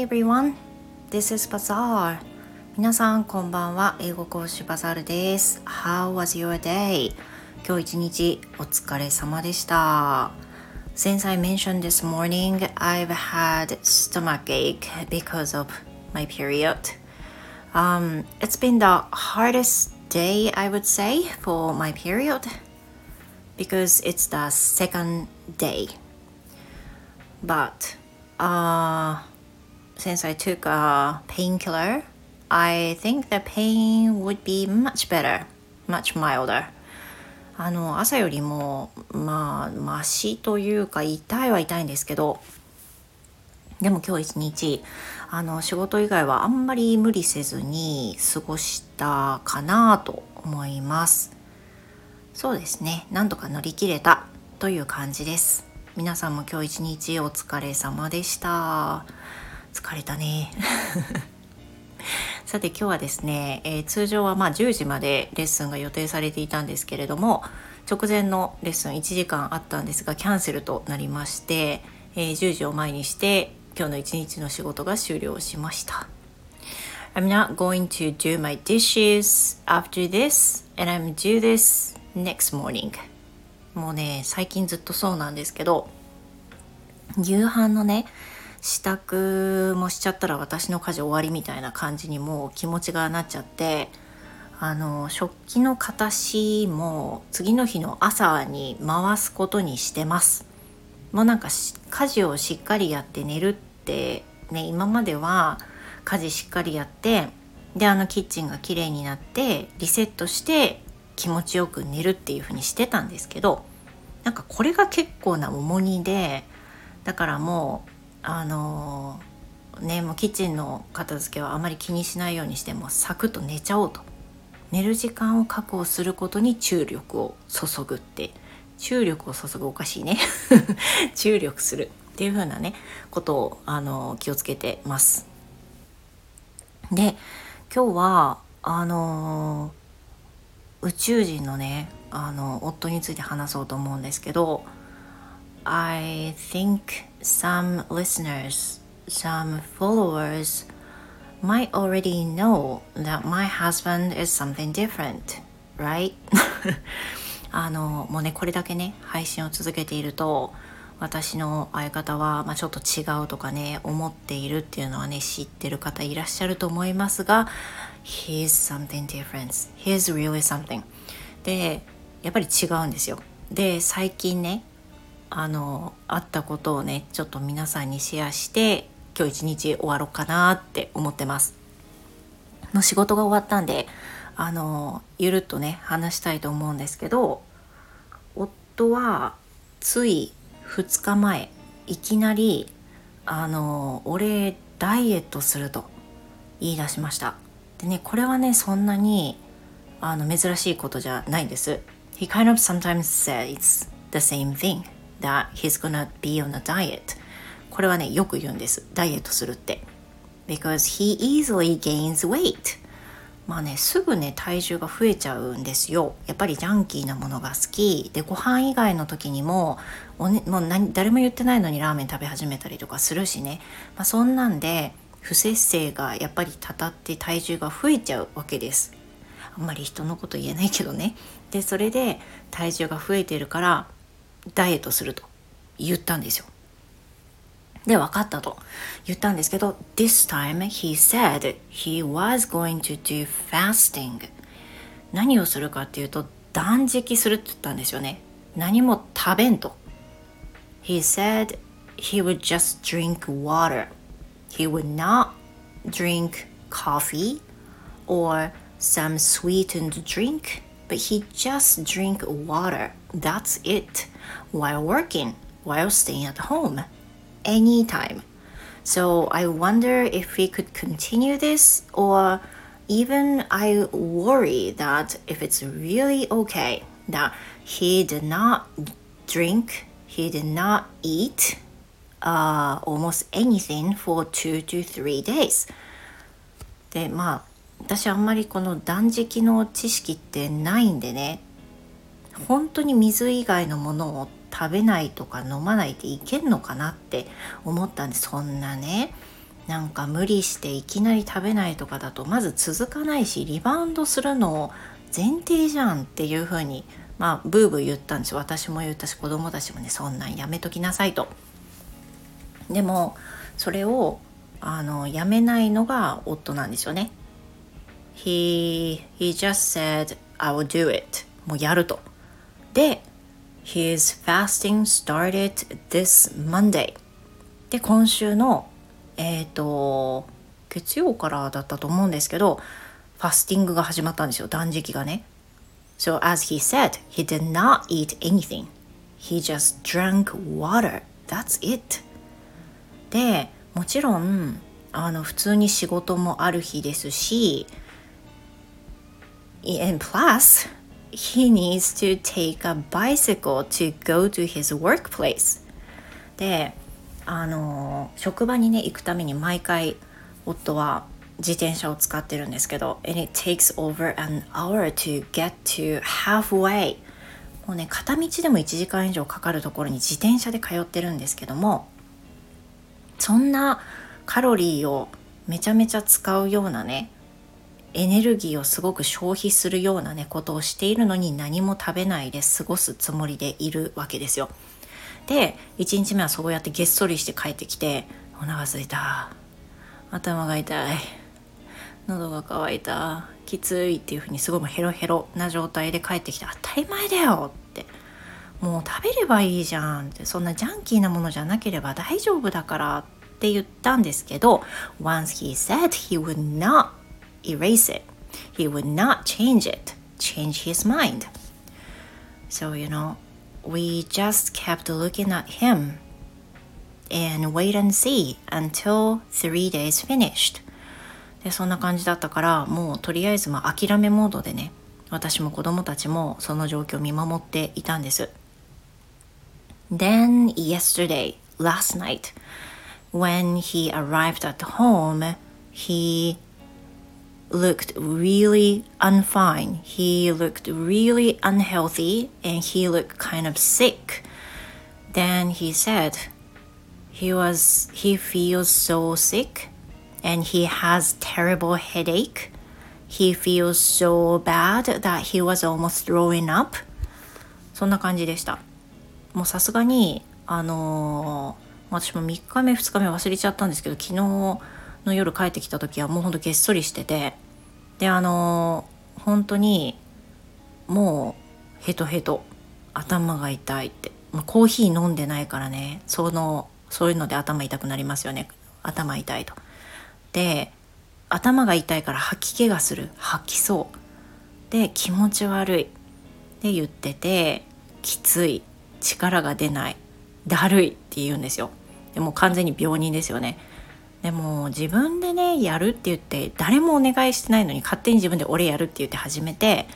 everyone, this is Bazaar. 皆さんこんばんは、英語講師バザールです。How was your day? 今日一日お疲れ様でした。Since I mentioned this morning, I've had stomachache because of my period. Um, it's been the hardest day, I would say, for my period because it's the second day. But uh, since I took a painkiller, I think the pain would be much better, much milder. あの朝よりもまあマシというか痛いは痛いんですけどでも今日一日あの仕事以外はあんまり無理せずに過ごしたかなと思います。そうですね。なんとか乗り切れたという感じです。皆さんも今日一日お疲れ様でした。疲れたね。さて今日はですね、えー、通常はまあ10時までレッスンが予定されていたんですけれども直前のレッスン1時間あったんですがキャンセルとなりまして、えー、10時を前にして今日の一日の仕事が終了しました。I'm not going to do my dishes after this and I'm do this next morning. もうね最近ずっとそうなんですけど夕飯のね支度もしちゃったら私の家事終わりみたいな感じにもう気持ちがなっちゃってあの食器の形も次の日の朝に回すことにしてます。もうなんか家事をしっかりやって寝るってね今までは家事しっかりやってであのキッチンが綺麗になってリセットして気持ちよく寝るっていう風にしてたんですけどなんかこれが結構な重荷でだからもうあのねもうキッチンの片付けはあまり気にしないようにしてもサクッと寝ちゃおうと。寝る時間を確保することに注力を注ぐって。注力を注ぐおかしいね。注力するっていう風なねことをあの気をつけてます。で今日はあの宇宙人のねあの夫について話そうと思うんですけど I think some listeners, some followers might already know that my husband is something different, right? あのもうねこれだけね配信を続けていると私の相方は、まあ、ちょっと違うとかね思っているっていうのはね知ってる方いらっしゃると思いますが He's something different He's really something でやっぱり違うんですよで最近ねあのあったことをねちょっと皆さんにシェアして今日一日終わろうかなって思ってます。の仕事が終わったんであのゆるっとね話したいと思うんですけど夫はつい2日前いきなりあの俺ダイエットすると言い出しました。でねこれはねそんなにあの珍しいことじゃないんです。He kind of sometimes says the same thing. That he's gonna be on a diet. これはねよく言うんです。ダイエットするって。Because he easily gains weight. まあねすぐね体重が増えちゃうんですよ。やっぱりジャンキーなものが好き。でご飯以外の時にもお、ね、もう何誰も言ってないのにラーメン食べ始めたりとかするしね、まあ、そんなんで不節制がやっぱりたたって体重が増えちゃうわけです。あんまり人のこと言えないけどね。でそれで体重が増えてるからダイエットすると言ったんですよ。で、分かったと言ったんですけど、This time he said he was going to do fasting. 何をするかっていうと、断食するって言ったんですよね。何も食べんと。He said he would just drink water. He would not drink coffee or some sweetened drink, but he just drink water. That's it. While working, while staying at home, anytime. So I wonder if we could continue this, or even I worry that if it's really okay that he did not drink, he did not eat uh, almost anything for two to three days. でまあ私あんまりこの断食の知識ってないんでね本当に水以外のものを食べないとか飲まないでいけんのかなって思ったんでそんなねなんか無理していきなり食べないとかだとまず続かないしリバウンドするのを前提じゃんっていうふうにまあブーブー言ったんです私も言ったし子供たちもねそんなんやめときなさいと。でもそれをあのやめないのが夫なんですよね。He, he just said I will do it もうやると。で His fasting started this Monday で今週のえっ、ー、と月曜からだったと思うんですけどファスティングが始まったんですよ断食がね So as he said he did not eat anything he just drank water that's it でもちろんあの普通に仕事もある日ですし and plus he needs to take a bicycle to go to his workplace. であの職場にね行くために毎回夫は自転車を使ってるんですけど and it takes over an hour to get to halfway. もうね片道でも1時間以上かかるところに自転車で通ってるんですけどもそんなカロリーをめちゃめちゃ使うようなねエネルギーをすごく消費するようなねことをしているのに何も食べないで過ごすつもりでいるわけですよ。で1日目はそうやってげっそりして帰ってきてお腹すいた。頭が痛い。喉が渇いた。きついっていうふうにすごいヘロヘロな状態で帰ってきて当たり前だよって。もう食べればいいじゃんって。そんなジャンキーなものじゃなければ大丈夫だからって言ったんですけど Once he said he would not erase it he would not change it change his mind so you know we just kept looking at him and wait and see until three days finished でそんな感じだったからもうとりあえずまあ諦めモードでね私も子供たちもその状況を見守っていたんです Then yesterday last night when he arrived at home he looked really unfine. He looked really unhealthy and he looked kind of sick. Then he said he was he feels so sick and he has terrible headache. He feels so bad that he was almost throwing up. そんな感じでした。もうさすがにあのー、私も3日目2日目忘れちゃったんですけど昨日の夜帰ってきた時はもうほんとげっそりしててであの本当にもうヘトヘト頭が痛いって。まコーヒー飲んでないからね。そのそういうので頭痛くなりますよね。頭痛いと。で頭が痛いから吐き気がする。吐きそう。で気持ち悪い。って言っててきつい。力が出ない。だるいって言うんですよ。でも完全に病人ですよね。でも自分でねやるって言って誰もお願いしてないのに勝手に自分で俺やるって言って始めて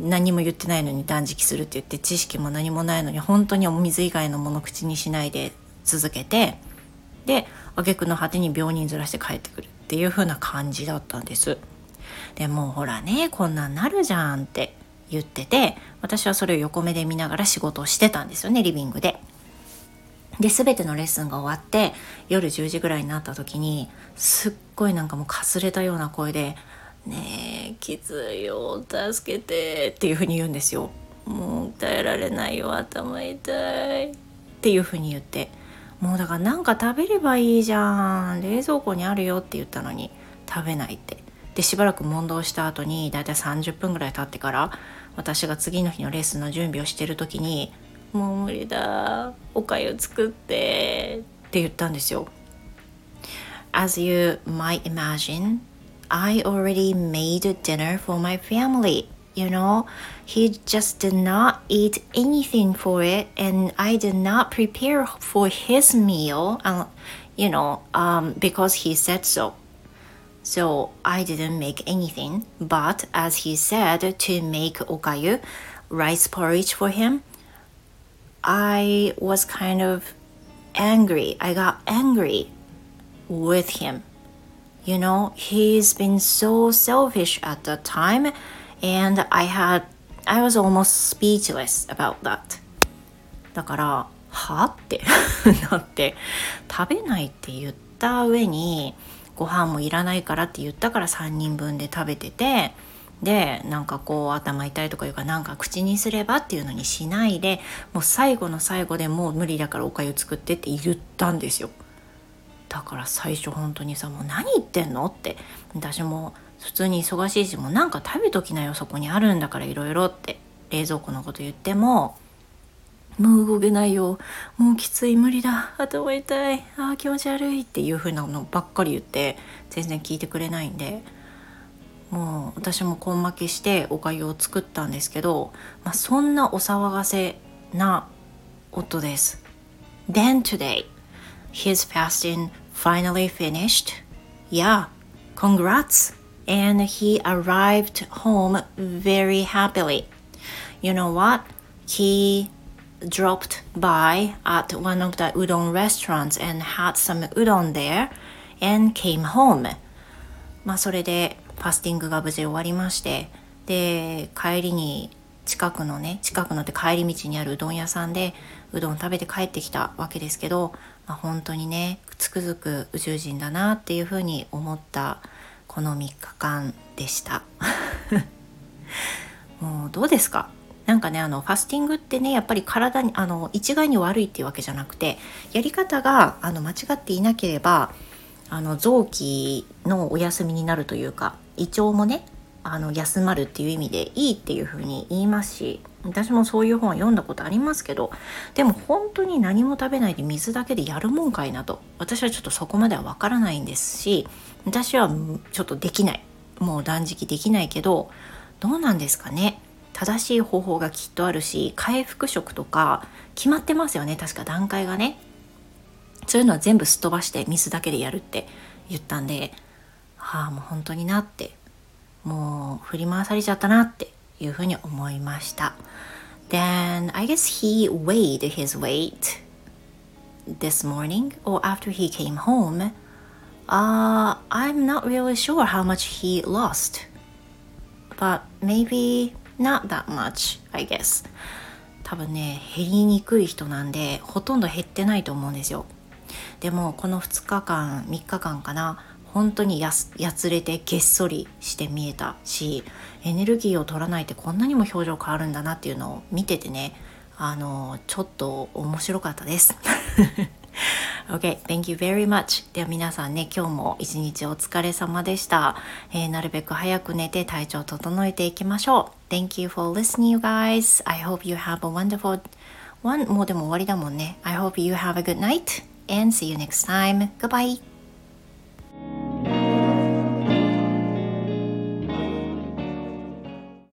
何も言ってないのに断食するって言って知識も何もないのに本当にお水以外のもの口にしないで続けてで挙句の果てに病人ずらして帰ってくるっていう風な感じだったんです。でもほらねこんなんなるじゃんって言ってて私はそれを横目で見ながら仕事をしてたんですよねリビングで。で全てのレッスンが終わって夜10時ぐらいになった時にすっごいなんかもうかすれたような声で「ねえきついよ助けて」っていうふうに言うんですよ。もう耐えられないよ頭痛い。っていうふうに言って。もうだからなんか食べればいいじゃん。冷蔵庫にあるよって言ったのに食べないって。でしばらく問答した後にだいたい30分ぐらい経ってから私が次の日のレッスンの準備をしてる時にもう無理だおかゆ作ってって言ったんですよ As you might imagine I already made dinner for my family you know he just did not eat anything for it and I did not prepare for his meal uh, you know um, because he said so so I didn't make anything but as he said to make okayu rice porridge for him I was kind of angry. I got angry with him. You know, he's been so selfish at that time, and I had, I was almost speechless about that. だから、はってなって、食べないって言った上にご飯もいらないからって言ったから3人分で食べててでなんかこう頭痛いとかいうかなんか口にすればっていうのにしないでもう最後の最後でもう無理だからおかゆ作ってって言ったんですよ。だから最初本当にさもう何言ってんのって。私も普通に忙しいしもうなんか食べときなよそこにあるんだからいろいろって冷蔵庫のこと言ってももう動けないよ。もうきつい無理だ。頭痛い。あー気持ち悪いっていう風なのばっかり言って全然聞いてくれないんで。もう私も根負けしておかゆを作ったんですけど、まあ、そんなお騒がせな夫です。Then today, his fasting finally finished. Yeah, congrats! And he arrived home very happily. You know what? He dropped by at one of the udon restaurants and had some udon there and came home. まあそれでファスティングが無事終わりましてで帰りに近くのね近くのって帰り道にあるうどん屋さんでうどん食べて帰ってきたわけですけど、まあ、本当にねつくづく宇宙人だなっていうふうに思ったこの3日間でした。もうどうですか？なんかねあのファスティングってねやっぱり体にあの一概に悪いっていうわけじゃなくてやり方があの間違っていなければあの臓器のお休みになるというか胃腸もねあの休まるっていう意味でいいっていうふうに言いますし私もそういう本読んだことありますけどでも本当に何も食べないで水だけでやるもんかいなと私はちょっとそこまではわからないんですし私はちょっとできない。もう断食できないけどどうなんですかね。正しい方法がきっとあるし回復食とか決まってますよね。確か段階がね。そういうのは全部すっ飛ばして水だけでやるって言ったんではあもう本当になってもう振り回されちゃったなっていうふうに思いました Then I guess he weighed his weight this morning or after he came home uh, I'm not really sure how much he lost but maybe not that much I guess 多分ね減りにくい人なんでほとんど減ってないと思うんですよでもこの2日間3日間かな本当にやつれてげっそりして見えたしエネルギーを取らないってこんなにも表情変わるんだなっていうのを見ててねあのちょっと面白かったです。OK, thank you very much. では皆さんね、今日も一日お疲れ様でした、えー、なるべく早く寝て体調整えていきましょう。Thank you for listening, you guys. I hope you have a wonderful one. もうでも終わりだもんね。I hope you have a good night and see you next time. Goodbye.